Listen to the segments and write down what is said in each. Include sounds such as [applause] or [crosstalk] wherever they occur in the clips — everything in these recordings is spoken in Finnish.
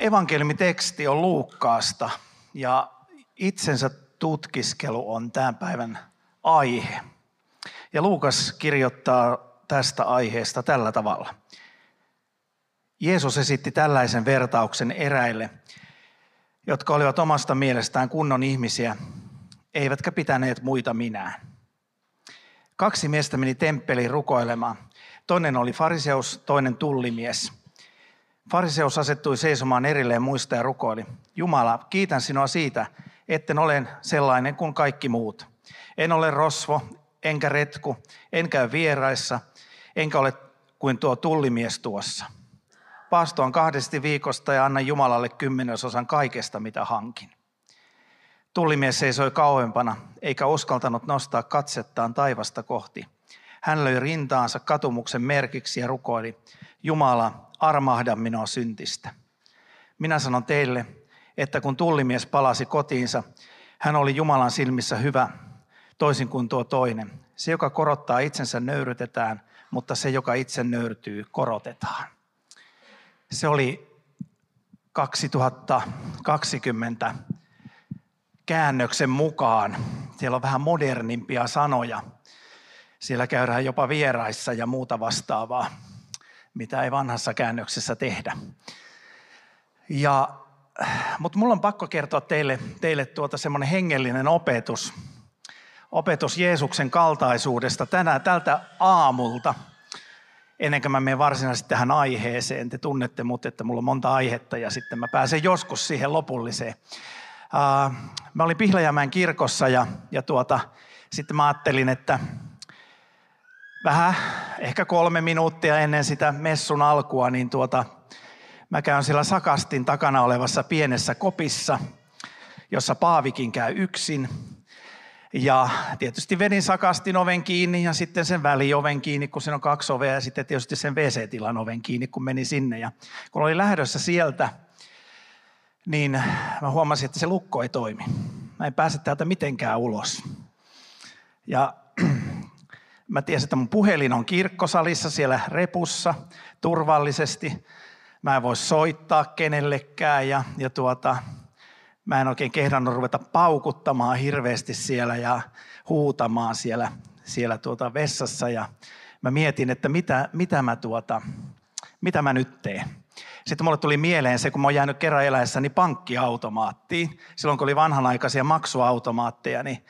evankeliumiteksti on Luukkaasta ja itsensä tutkiskelu on tämän päivän aihe. Ja Luukas kirjoittaa tästä aiheesta tällä tavalla. Jeesus esitti tällaisen vertauksen eräille, jotka olivat omasta mielestään kunnon ihmisiä, eivätkä pitäneet muita minään. Kaksi miestä meni temppeliin rukoilemaan. Toinen oli fariseus, toinen tullimies – Fariseus asettui seisomaan erilleen muista ja rukoili. Jumala, kiitän sinua siitä, etten ole sellainen kuin kaikki muut. En ole rosvo, enkä retku, en käy vieraissa, enkä ole kuin tuo tullimies tuossa. Paastoan kahdesti viikosta ja annan Jumalalle kymmenesosan kaikesta, mitä hankin. Tullimies seisoi kauempana, eikä uskaltanut nostaa katsettaan taivasta kohti. Hän löi rintaansa katumuksen merkiksi ja rukoili, Jumala, armahda minua syntistä. Minä sanon teille, että kun tullimies palasi kotiinsa, hän oli Jumalan silmissä hyvä, toisin kuin tuo toinen. Se, joka korottaa itsensä, nöyrytetään, mutta se, joka itse nöyrtyy, korotetaan. Se oli 2020 käännöksen mukaan. Siellä on vähän modernimpia sanoja. Siellä käydään jopa vieraissa ja muuta vastaavaa mitä ei vanhassa käännöksessä tehdä. Ja, mutta mulla on pakko kertoa teille, teille tuota semmoinen hengellinen opetus, opetus Jeesuksen kaltaisuudesta tänään tältä aamulta, ennen kuin mä menen varsinaisesti tähän aiheeseen. Te tunnette mut, että mulla on monta aihetta ja sitten mä pääsen joskus siihen lopulliseen. Uh, mä olin Pihlajamäen kirkossa ja, ja tuota, sitten mä ajattelin, että vähän ehkä kolme minuuttia ennen sitä messun alkua, niin tuota, mä käyn siellä Sakastin takana olevassa pienessä kopissa, jossa Paavikin käy yksin. Ja tietysti vedin Sakastin oven kiinni ja sitten sen välioven kiinni, kun siinä on kaksi ovea ja sitten tietysti sen WC-tilan oven kiinni, kun meni sinne. Ja kun oli lähdössä sieltä, niin mä huomasin, että se lukko ei toimi. Mä en pääse täältä mitenkään ulos. Ja Mä tiesin, että mun puhelin on kirkkosalissa siellä repussa turvallisesti. Mä en voi soittaa kenellekään ja, ja tuota, mä en oikein kehdannut ruveta paukuttamaan hirveästi siellä ja huutamaan siellä, siellä tuota vessassa. Ja mä mietin, että mitä, mitä, mä tuota, mitä mä nyt teen. Sitten mulle tuli mieleen se, kun mä oon jäänyt kerran eläessäni pankkiautomaattiin. Silloin kun oli vanhanaikaisia maksuautomaatteja, niin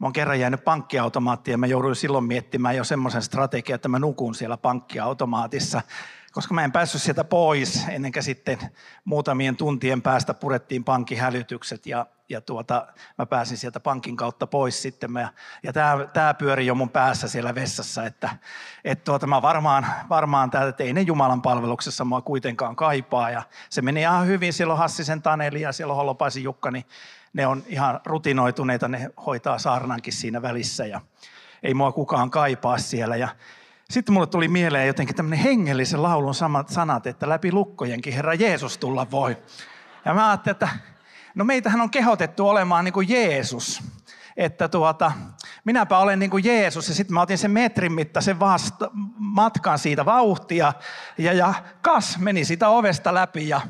Mä oon kerran jäänyt pankkiautomaattiin ja mä jouduin silloin miettimään jo semmoisen strategian, että mä nukun siellä pankkiautomaatissa, koska mä en päässyt sieltä pois ennen kuin sitten muutamien tuntien päästä purettiin pankkihälytykset ja, ja tuota, mä pääsin sieltä pankin kautta pois sitten. Mä, ja tämä, tämä pyöri jo mun päässä siellä vessassa, että et tuota, mä varmaan, varmaan tää, että ei ne Jumalan palveluksessa mua kuitenkaan kaipaa. Ja se meni ihan hyvin, siellä on Hassisen Taneli ja siellä on Holopaisen Jukka, niin ne on ihan rutinoituneita, ne hoitaa saarnankin siinä välissä ja ei mua kukaan kaipaa siellä. Ja sitten mulle tuli mieleen jotenkin tämmöinen hengellisen laulun samat sanat, että läpi lukkojenkin Herra Jeesus tulla voi. Ja mä ajattelin, että no meitähän on kehotettu olemaan niin kuin Jeesus. Että tuota, minäpä olen niin kuin Jeesus ja sitten mä otin sen metrin mittaisen vasta, matkan siitä vauhtia ja, ja kas meni sitä ovesta läpi ja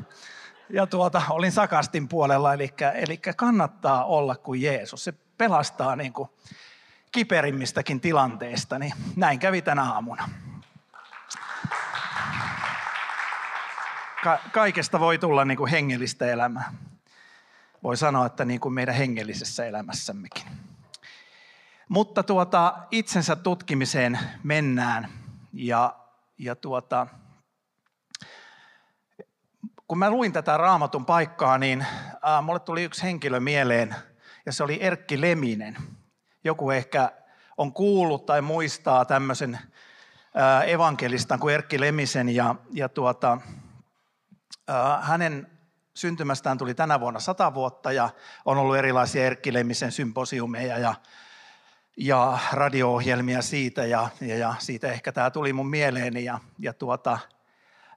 ja tuota, olin sakastin puolella, eli, eli kannattaa olla kuin Jeesus. Se pelastaa niin kuin kiperimmistäkin tilanteista, niin näin kävi tänä aamuna. Ka- kaikesta voi tulla niin kuin hengellistä elämää. Voi sanoa, että niin kuin meidän hengellisessä elämässämmekin. Mutta tuota, itsensä tutkimiseen mennään ja, ja tuota, kun mä luin tätä raamatun paikkaa, niin äh, mulle tuli yksi henkilö mieleen, ja se oli Erkki Leminen. Joku ehkä on kuullut tai muistaa tämmöisen äh, evankelistan kuin Erkki Lemisen, ja, ja tuota, äh, hänen syntymästään tuli tänä vuonna sata vuotta ja on ollut erilaisia Erkki Lemmisen symposiumeja ja, ja radio-ohjelmia siitä ja, ja, ja siitä ehkä tämä tuli mun mieleeni. Ja, ja tuota,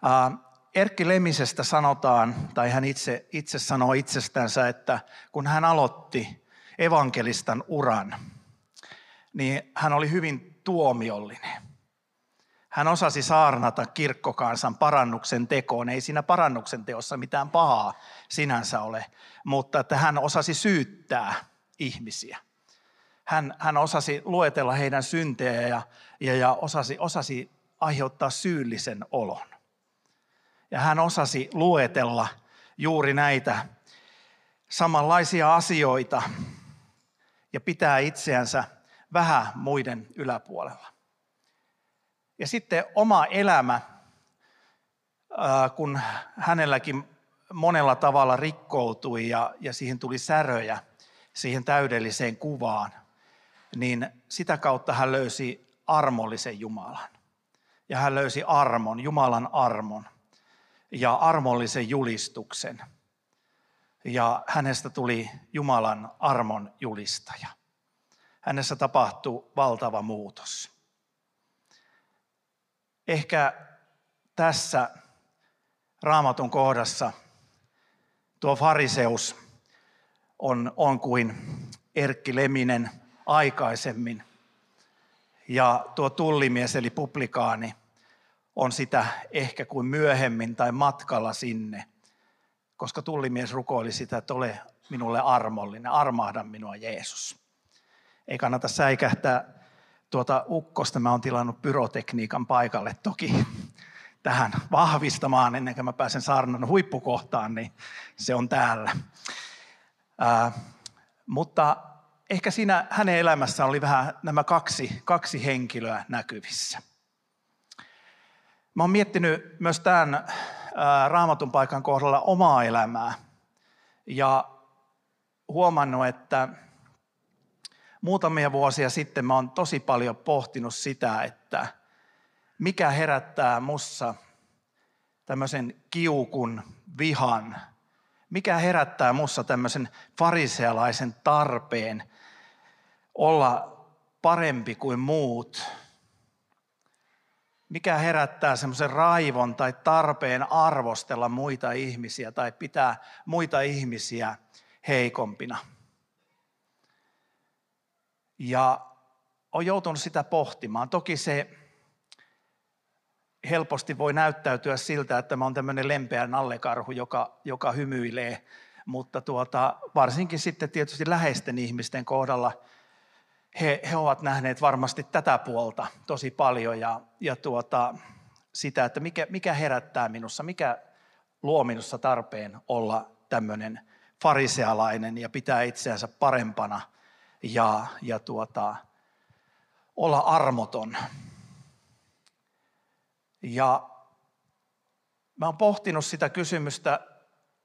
ää, Erkki Lemmisestä sanotaan, tai hän itse, itse sanoo itsestänsä, että kun hän aloitti evankelistan uran, niin hän oli hyvin tuomiollinen. Hän osasi saarnata kirkkokansan parannuksen tekoon. Ei siinä parannuksen teossa mitään pahaa sinänsä ole, mutta että hän osasi syyttää ihmisiä. Hän, hän osasi luetella heidän syntejä ja, ja, ja osasi, osasi aiheuttaa syyllisen olon. Ja hän osasi luetella juuri näitä samanlaisia asioita ja pitää itseänsä vähän muiden yläpuolella. Ja sitten oma elämä, kun hänelläkin monella tavalla rikkoutui ja, ja siihen tuli säröjä siihen täydelliseen kuvaan, niin sitä kautta hän löysi armollisen Jumalan. Ja hän löysi armon, Jumalan armon ja armollisen julistuksen. Ja hänestä tuli Jumalan armon julistaja. Hänessä tapahtui valtava muutos. Ehkä tässä raamatun kohdassa tuo fariseus on, on kuin Erkki Leminen aikaisemmin. Ja tuo tullimies eli publikaani on sitä ehkä kuin myöhemmin tai matkalla sinne, koska tullimies rukoili sitä, että ole minulle armollinen, armahda minua Jeesus. Ei kannata säikähtää tuota ukkosta mä oon tilannut pyrotekniikan paikalle toki tähän vahvistamaan ennen kuin mä pääsen saarnan huippukohtaan, niin se on täällä. Ää, mutta ehkä siinä hänen elämässään oli vähän nämä kaksi, kaksi henkilöä näkyvissä. Mä oon miettinyt myös tämän ää, raamatun paikan kohdalla omaa elämää ja huomannut, että muutamia vuosia sitten mä oon tosi paljon pohtinut sitä, että mikä herättää mussa tämmöisen kiukun, vihan, mikä herättää mussa tämmöisen farisealaisen tarpeen olla parempi kuin muut, mikä herättää semmoisen raivon tai tarpeen arvostella muita ihmisiä tai pitää muita ihmisiä heikompina. Ja olen joutunut sitä pohtimaan. Toki se helposti voi näyttäytyä siltä, että mä oon tämmöinen lempeä nallekarhu, joka, joka hymyilee, mutta tuota, varsinkin sitten tietysti läheisten ihmisten kohdalla he, he ovat nähneet varmasti tätä puolta tosi paljon ja, ja tuota, sitä, että mikä, mikä herättää minussa, mikä luo minussa tarpeen olla tämmöinen farisealainen ja pitää itseänsä parempana – ja, ja tuota, olla armoton. Ja mä oon pohtinut sitä kysymystä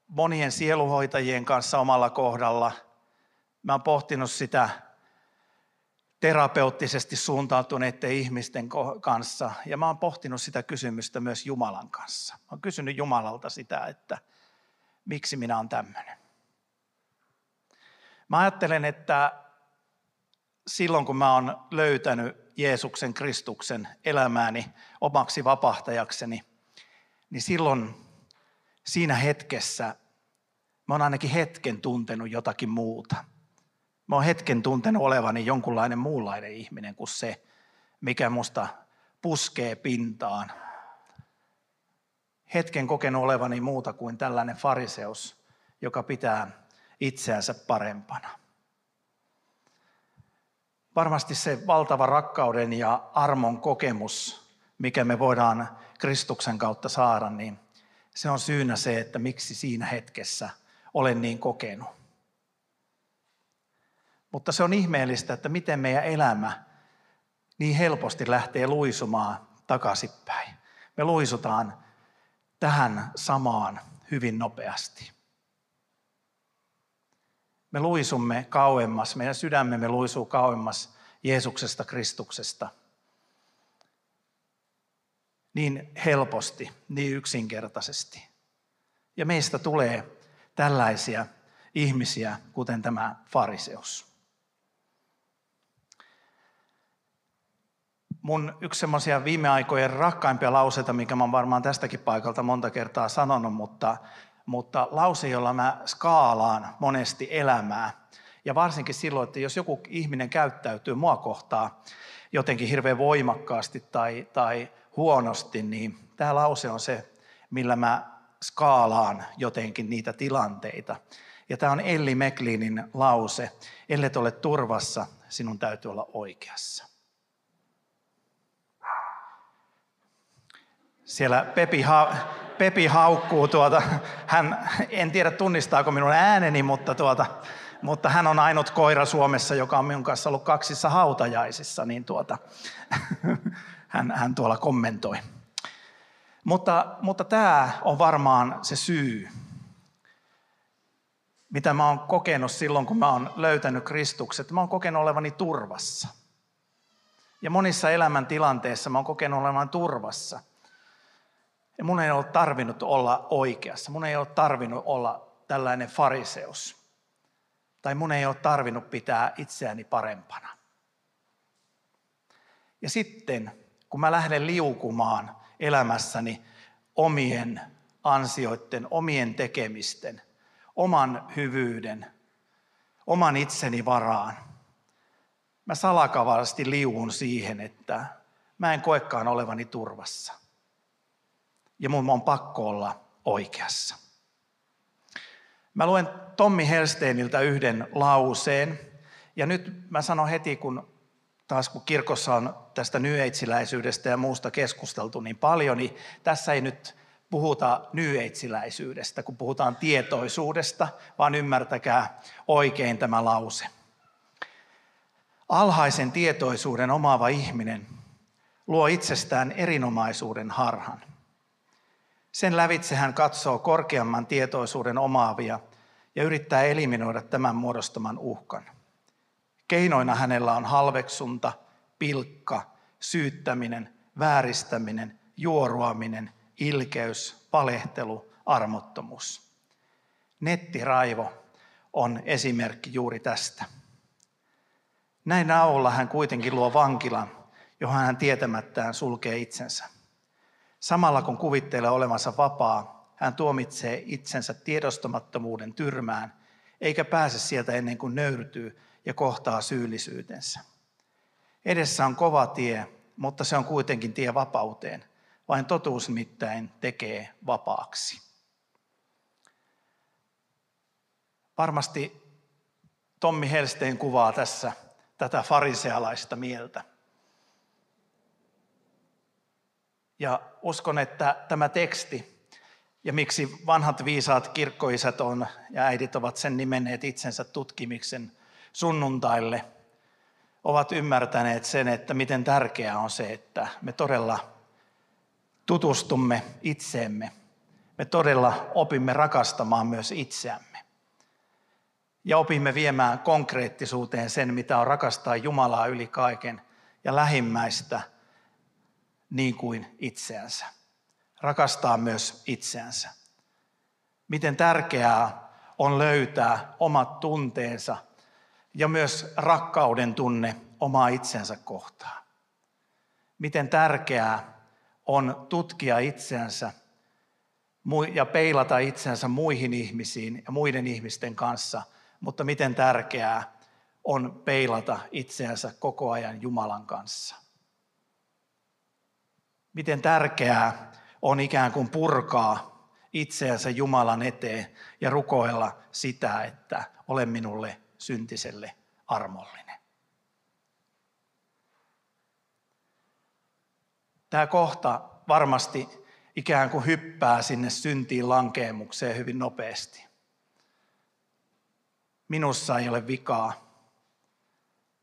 monien sieluhoitajien kanssa omalla kohdalla. Mä oon pohtinut sitä terapeuttisesti suuntautuneiden ihmisten kanssa. Ja mä oon pohtinut sitä kysymystä myös Jumalan kanssa. Mä oon kysynyt Jumalalta sitä, että miksi minä olen tämmöinen. Mä ajattelen, että silloin kun mä oon löytänyt Jeesuksen Kristuksen elämääni omaksi vapahtajakseni, niin silloin siinä hetkessä mä oon ainakin hetken tuntenut jotakin muuta. Mä oon hetken tuntenut olevani jonkunlainen muunlainen ihminen kuin se, mikä musta puskee pintaan. Hetken kokenut olevani muuta kuin tällainen fariseus, joka pitää itseänsä parempana varmasti se valtava rakkauden ja armon kokemus, mikä me voidaan Kristuksen kautta saada, niin se on syynä se, että miksi siinä hetkessä olen niin kokenut. Mutta se on ihmeellistä, että miten meidän elämä niin helposti lähtee luisumaan takaisinpäin. Me luisutaan tähän samaan hyvin nopeasti. Me luisumme kauemmas, meidän sydämemme luisuu kauemmas Jeesuksesta Kristuksesta. Niin helposti, niin yksinkertaisesti. Ja meistä tulee tällaisia ihmisiä, kuten tämä fariseus. Mun yksi semmoisia viime aikojen rakkaimpia lauseita, mikä mä oon varmaan tästäkin paikalta monta kertaa sanonut, mutta, mutta lause, jolla mä skaalaan monesti elämää. Ja varsinkin silloin, että jos joku ihminen käyttäytyy mua kohtaa jotenkin hirveän voimakkaasti tai, tai huonosti, niin tämä lause on se, millä mä skaalaan jotenkin niitä tilanteita. Ja tämä on Elli Meklinin lause, ellet ole turvassa, sinun täytyy olla oikeassa. Siellä Pepi, ha, Pepi haukkuu tuota, hän, en tiedä tunnistaako minun ääneni, mutta, tuota, mutta hän on ainut koira Suomessa, joka on minun kanssa ollut kaksissa hautajaisissa, niin tuota, [laughs] hän, hän tuolla kommentoi. Mutta, mutta tämä on varmaan se syy, mitä mä oon kokenut silloin, kun mä oon löytänyt Kristukset. Mä oon kokenut olevani turvassa. Ja monissa elämäntilanteissa mä oon kokenut olevani turvassa. Ja mun ei ole tarvinnut olla oikeassa. Mun ei ole tarvinnut olla tällainen fariseus. Tai mun ei ole tarvinnut pitää itseäni parempana. Ja sitten, kun mä lähden liukumaan elämässäni omien ansioiden, omien tekemisten, oman hyvyyden, oman itseni varaan. Mä salakavasti liuun siihen, että mä en koekaan olevani turvassa. Ja mun on pakko olla oikeassa. Mä luen Tommi Helsteiniltä yhden lauseen. Ja nyt mä sanon heti, kun taas kun kirkossa on tästä nyyeitsiläisyydestä ja muusta keskusteltu niin paljon, niin tässä ei nyt puhuta nyyeitsiläisyydestä, kun puhutaan tietoisuudesta, vaan ymmärtäkää oikein tämä lause. Alhaisen tietoisuuden omaava ihminen luo itsestään erinomaisuuden harhan. Sen lävitse hän katsoo korkeamman tietoisuuden omaavia ja yrittää eliminoida tämän muodostaman uhkan. Keinoina hänellä on halveksunta, pilkka, syyttäminen, vääristäminen, juoruaminen, ilkeys, palehtelu, armottomuus. Nettiraivo on esimerkki juuri tästä. Näin avulla hän kuitenkin luo vankilan, johon hän tietämättään sulkee itsensä. Samalla kun kuvittelee olevansa vapaa, hän tuomitsee itsensä tiedostamattomuuden tyrmään, eikä pääse sieltä ennen kuin nöyrtyy ja kohtaa syyllisyytensä. Edessä on kova tie, mutta se on kuitenkin tie vapauteen. Vain totuus nimittäin tekee vapaaksi. Varmasti Tommi Helstein kuvaa tässä tätä farisealaista mieltä. Ja uskon, että tämä teksti ja miksi vanhat viisaat kirkkoisät on ja äidit ovat sen nimenneet itsensä tutkimiksen sunnuntaille, ovat ymmärtäneet sen, että miten tärkeää on se, että me todella tutustumme itseemme. Me todella opimme rakastamaan myös itseämme. Ja opimme viemään konkreettisuuteen sen, mitä on rakastaa Jumalaa yli kaiken ja lähimmäistä niin kuin itseänsä. Rakastaa myös itseänsä. Miten tärkeää on löytää omat tunteensa – ja myös rakkauden tunne omaa itsensä kohtaan. Miten tärkeää on tutkia itseänsä ja peilata itsensä muihin ihmisiin ja muiden ihmisten kanssa, mutta miten tärkeää on peilata itseänsä koko ajan Jumalan kanssa. Miten tärkeää on ikään kuin purkaa itseänsä Jumalan eteen ja rukoilla sitä, että ole minulle syntiselle armollinen. Tämä kohta varmasti ikään kuin hyppää sinne syntiin lankeemukseen hyvin nopeasti. Minussa ei ole vikaa,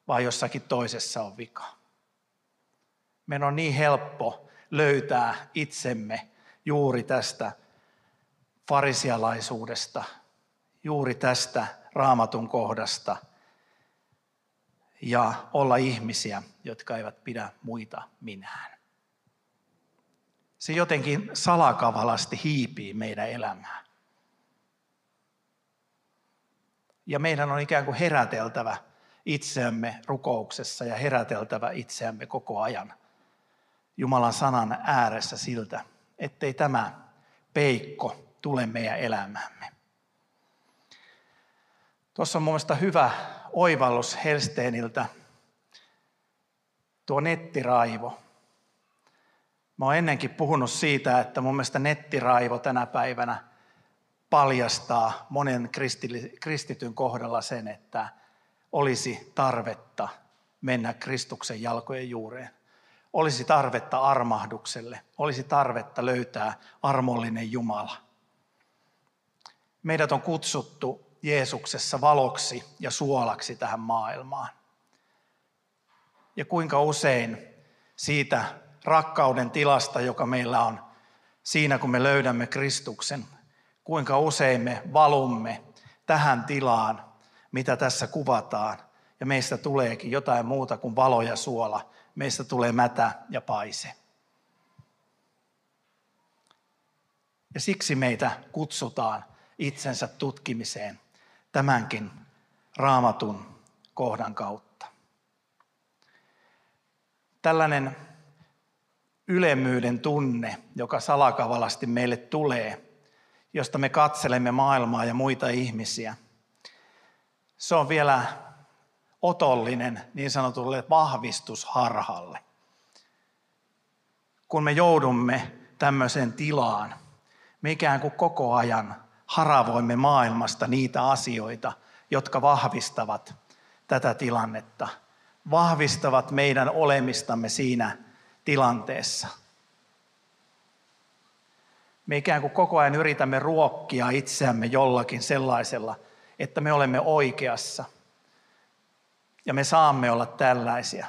vaan jossakin toisessa on vika. Meidän on niin helppo löytää itsemme juuri tästä farisialaisuudesta, juuri tästä raamatun kohdasta ja olla ihmisiä, jotka eivät pidä muita minään. Se jotenkin salakavalasti hiipii meidän elämään. Ja meidän on ikään kuin heräteltävä itseämme rukouksessa ja heräteltävä itseämme koko ajan Jumalan sanan ääressä siltä, ettei tämä peikko tule meidän elämäämme. Tuossa on mielestäni hyvä oivallus Helsteeniltä, tuo nettiraivo. Mä oon ennenkin puhunut siitä, että mun mielestä nettiraivo tänä päivänä paljastaa monen kristityn kohdalla sen, että olisi tarvetta mennä Kristuksen jalkojen juureen. Olisi tarvetta armahdukselle, olisi tarvetta löytää armollinen Jumala. Meidät on kutsuttu Jeesuksessa valoksi ja suolaksi tähän maailmaan. Ja kuinka usein siitä rakkauden tilasta, joka meillä on siinä, kun me löydämme Kristuksen, kuinka usein me valumme tähän tilaan, mitä tässä kuvataan, ja meistä tuleekin jotain muuta kuin valo ja suola. Meistä tulee mätä ja paise. Ja siksi meitä kutsutaan itsensä tutkimiseen tämänkin raamatun kohdan kautta. Tällainen ylemmyyden tunne, joka salakavalasti meille tulee, josta me katselemme maailmaa ja muita ihmisiä, se on vielä otollinen niin sanotulle vahvistusharhalle. Kun me joudumme tämmöiseen tilaan, me ikään kuin koko ajan haravoimme maailmasta niitä asioita, jotka vahvistavat tätä tilannetta, vahvistavat meidän olemistamme siinä tilanteessa. Me ikään kuin koko ajan yritämme ruokkia itseämme jollakin sellaisella, että me olemme oikeassa. Ja me saamme olla tällaisia.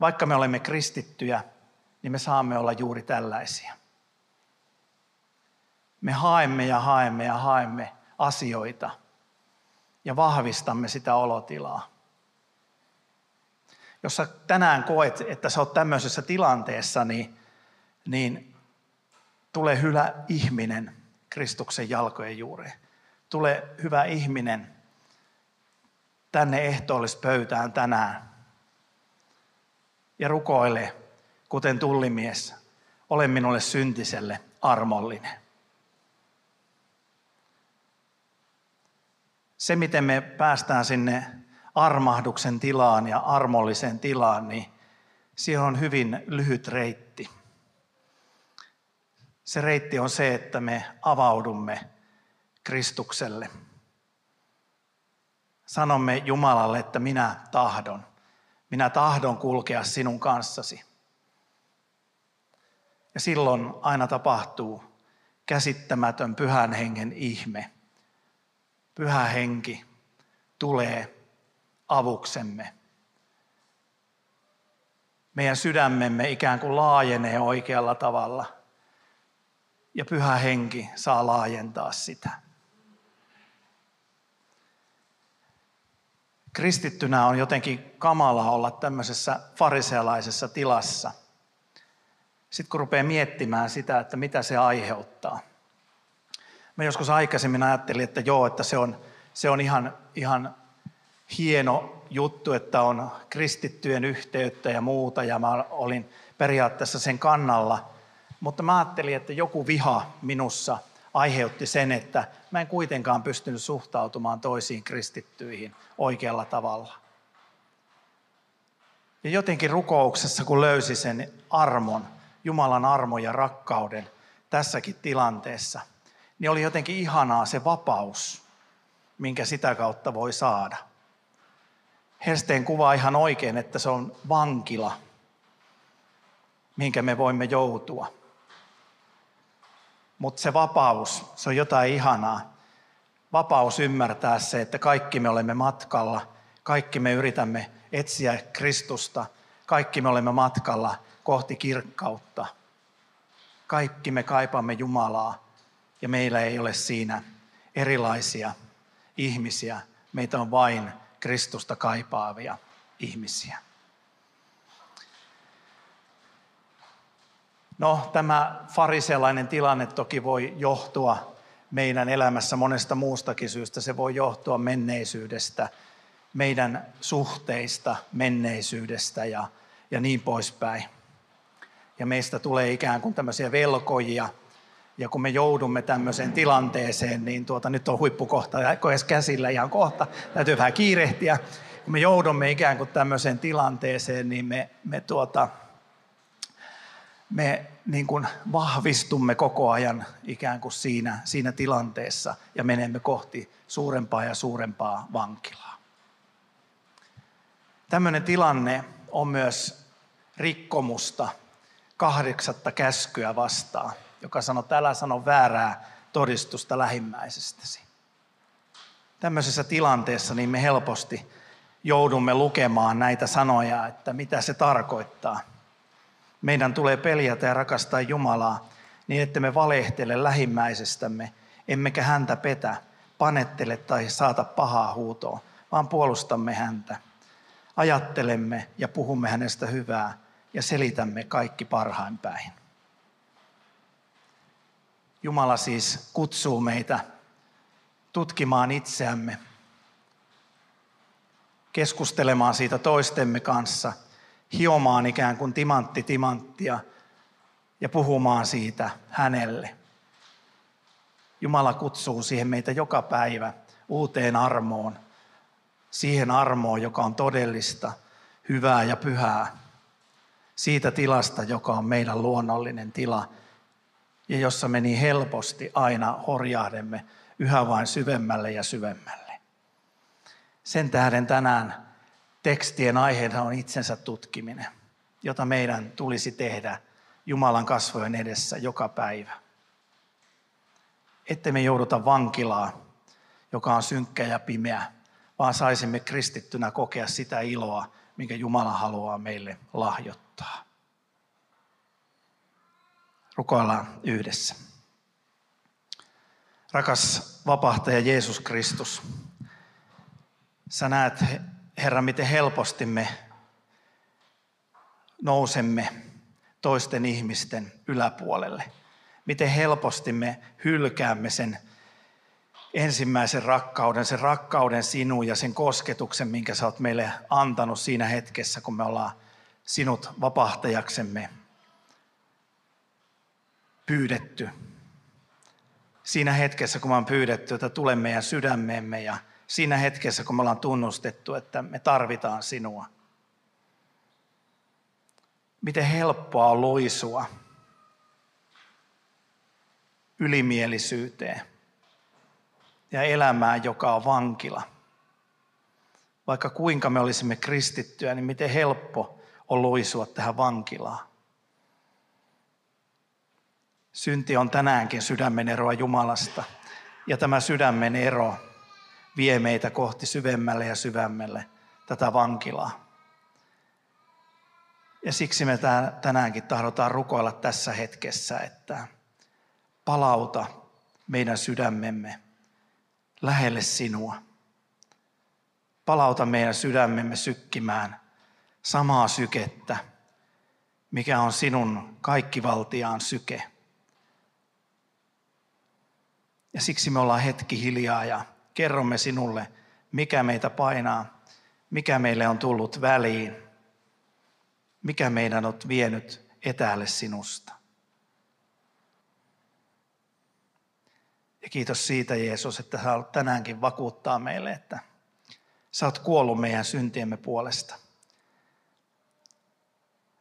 Vaikka me olemme kristittyjä, niin me saamme olla juuri tällaisia. Me haemme ja haemme ja haemme asioita ja vahvistamme sitä olotilaa. Jos sä tänään koet, että sä oot tämmöisessä tilanteessa, niin, niin tule hyvä ihminen Kristuksen jalkojen juureen. Tule hyvä ihminen tänne ehtoollispöytään tänään. Ja rukoile, kuten tullimies, ole minulle syntiselle armollinen. Se, miten me päästään sinne armahduksen tilaan ja armollisen tilaan, niin siihen on hyvin lyhyt reitti. Se reitti on se, että me avaudumme Kristukselle. Sanomme Jumalalle, että minä tahdon. Minä tahdon kulkea sinun kanssasi. Ja silloin aina tapahtuu käsittämätön pyhän hengen ihme. Pyhä henki tulee avuksemme. Meidän sydämemme ikään kuin laajenee oikealla tavalla. Ja pyhä henki saa laajentaa sitä. Kristittynä on jotenkin kamala olla tämmöisessä farisealaisessa tilassa. Sitten kun rupeaa miettimään sitä, että mitä se aiheuttaa. Mä joskus aikaisemmin ajattelin, että joo, että se on, se on ihan, ihan hieno juttu, että on kristittyjen yhteyttä ja muuta, ja mä olin periaatteessa sen kannalla. Mutta mä ajattelin, että joku viha minussa aiheutti sen, että mä en kuitenkaan pystynyt suhtautumaan toisiin kristittyihin oikealla tavalla. Ja jotenkin rukouksessa, kun löysi sen armon, Jumalan armon ja rakkauden tässäkin tilanteessa, niin oli jotenkin ihanaa se vapaus, minkä sitä kautta voi saada. Hersteen kuvaa ihan oikein, että se on vankila, minkä me voimme joutua. Mutta se vapaus, se on jotain ihanaa. Vapaus ymmärtää se, että kaikki me olemme matkalla, kaikki me yritämme etsiä Kristusta, kaikki me olemme matkalla kohti kirkkautta. Kaikki me kaipaamme Jumalaa ja meillä ei ole siinä erilaisia ihmisiä. Meitä on vain Kristusta kaipaavia ihmisiä. No, tämä farisealainen tilanne toki voi johtua meidän elämässä monesta muustakin syystä. Se voi johtua menneisyydestä, meidän suhteista, menneisyydestä ja, ja niin poispäin. Ja meistä tulee ikään kuin tämmöisiä velkojia. Ja kun me joudumme tämmöiseen tilanteeseen, niin tuota, nyt on huippukohta edes käsillä ihan kohta, täytyy vähän kiirehtiä. Kun me joudumme ikään kuin tämmöiseen tilanteeseen, niin me, me tuota, me niin kuin vahvistumme koko ajan ikään kuin siinä, siinä tilanteessa ja menemme kohti suurempaa ja suurempaa vankilaa. Tämmöinen tilanne on myös rikkomusta kahdeksatta käskyä vastaan, joka sanoo, että älä sano väärää todistusta lähimmäisestäsi. Tämmöisessä tilanteessa niin me helposti joudumme lukemaan näitä sanoja, että mitä se tarkoittaa – meidän tulee peljätä ja rakastaa Jumalaa niin, että me valehtele lähimmäisestämme, emmekä häntä petä, panettele tai saata pahaa huutoa, vaan puolustamme häntä. Ajattelemme ja puhumme hänestä hyvää ja selitämme kaikki parhain päin. Jumala siis kutsuu meitä tutkimaan itseämme, keskustelemaan siitä toistemme kanssa – hiomaan ikään kuin timantti timanttia ja puhumaan siitä hänelle. Jumala kutsuu siihen meitä joka päivä uuteen armoon, siihen armoon, joka on todellista, hyvää ja pyhää, siitä tilasta, joka on meidän luonnollinen tila ja jossa me niin helposti aina horjahdemme yhä vain syvemmälle ja syvemmälle. Sen tähden tänään tekstien aiheena on itsensä tutkiminen, jota meidän tulisi tehdä Jumalan kasvojen edessä joka päivä. Ette me jouduta vankilaa, joka on synkkä ja pimeä, vaan saisimme kristittynä kokea sitä iloa, minkä Jumala haluaa meille lahjoittaa. Rukoillaan yhdessä. Rakas vapahtaja Jeesus Kristus, sä näet Herra, miten helposti me nousemme toisten ihmisten yläpuolelle. Miten helposti me hylkäämme sen ensimmäisen rakkauden, sen rakkauden sinuun ja sen kosketuksen, minkä sä oot meille antanut siinä hetkessä, kun me ollaan sinut vapahtajaksemme pyydetty. Siinä hetkessä, kun me on pyydetty, että tule meidän sydämeemme ja siinä hetkessä, kun me ollaan tunnustettu, että me tarvitaan sinua. Miten helppoa on loisua ylimielisyyteen ja elämään, joka on vankila. Vaikka kuinka me olisimme kristittyä, niin miten helppo on luisua tähän vankilaan. Synti on tänäänkin sydämen eroa Jumalasta. Ja tämä sydämen ero vie meitä kohti syvemmälle ja syvemmälle tätä vankilaa. Ja siksi me tänäänkin tahdotaan rukoilla tässä hetkessä, että palauta meidän sydämemme lähelle sinua. Palauta meidän sydämemme sykkimään samaa sykettä, mikä on sinun kaikkivaltiaan syke. Ja siksi me ollaan hetki hiljaa ja kerromme sinulle, mikä meitä painaa, mikä meille on tullut väliin, mikä meidän on vienyt etäälle sinusta. Ja kiitos siitä, Jeesus, että sä haluat tänäänkin vakuuttaa meille, että sä oot kuollut meidän syntiemme puolesta.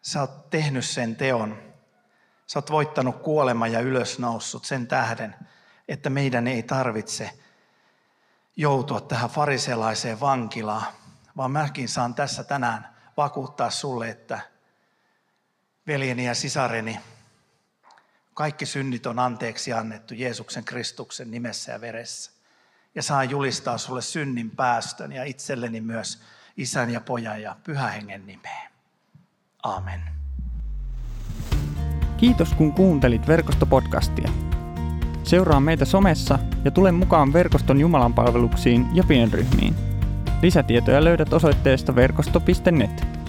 Sä oot tehnyt sen teon. Sä oot voittanut kuoleman ja ylösnoussut sen tähden, että meidän ei tarvitse joutua tähän fariselaiseen vankilaan, vaan mäkin saan tässä tänään vakuuttaa sulle, että veljeni ja sisareni, kaikki synnit on anteeksi annettu Jeesuksen Kristuksen nimessä ja veressä. Ja saan julistaa sulle synnin päästön ja itselleni myös isän ja pojan ja pyhähengen nimeen. Amen. Kiitos kun kuuntelit verkostopodcastia. Seuraa meitä somessa ja tule mukaan verkoston Jumalan palveluksiin ja pienryhmiin. Lisätietoja löydät osoitteesta verkosto.net.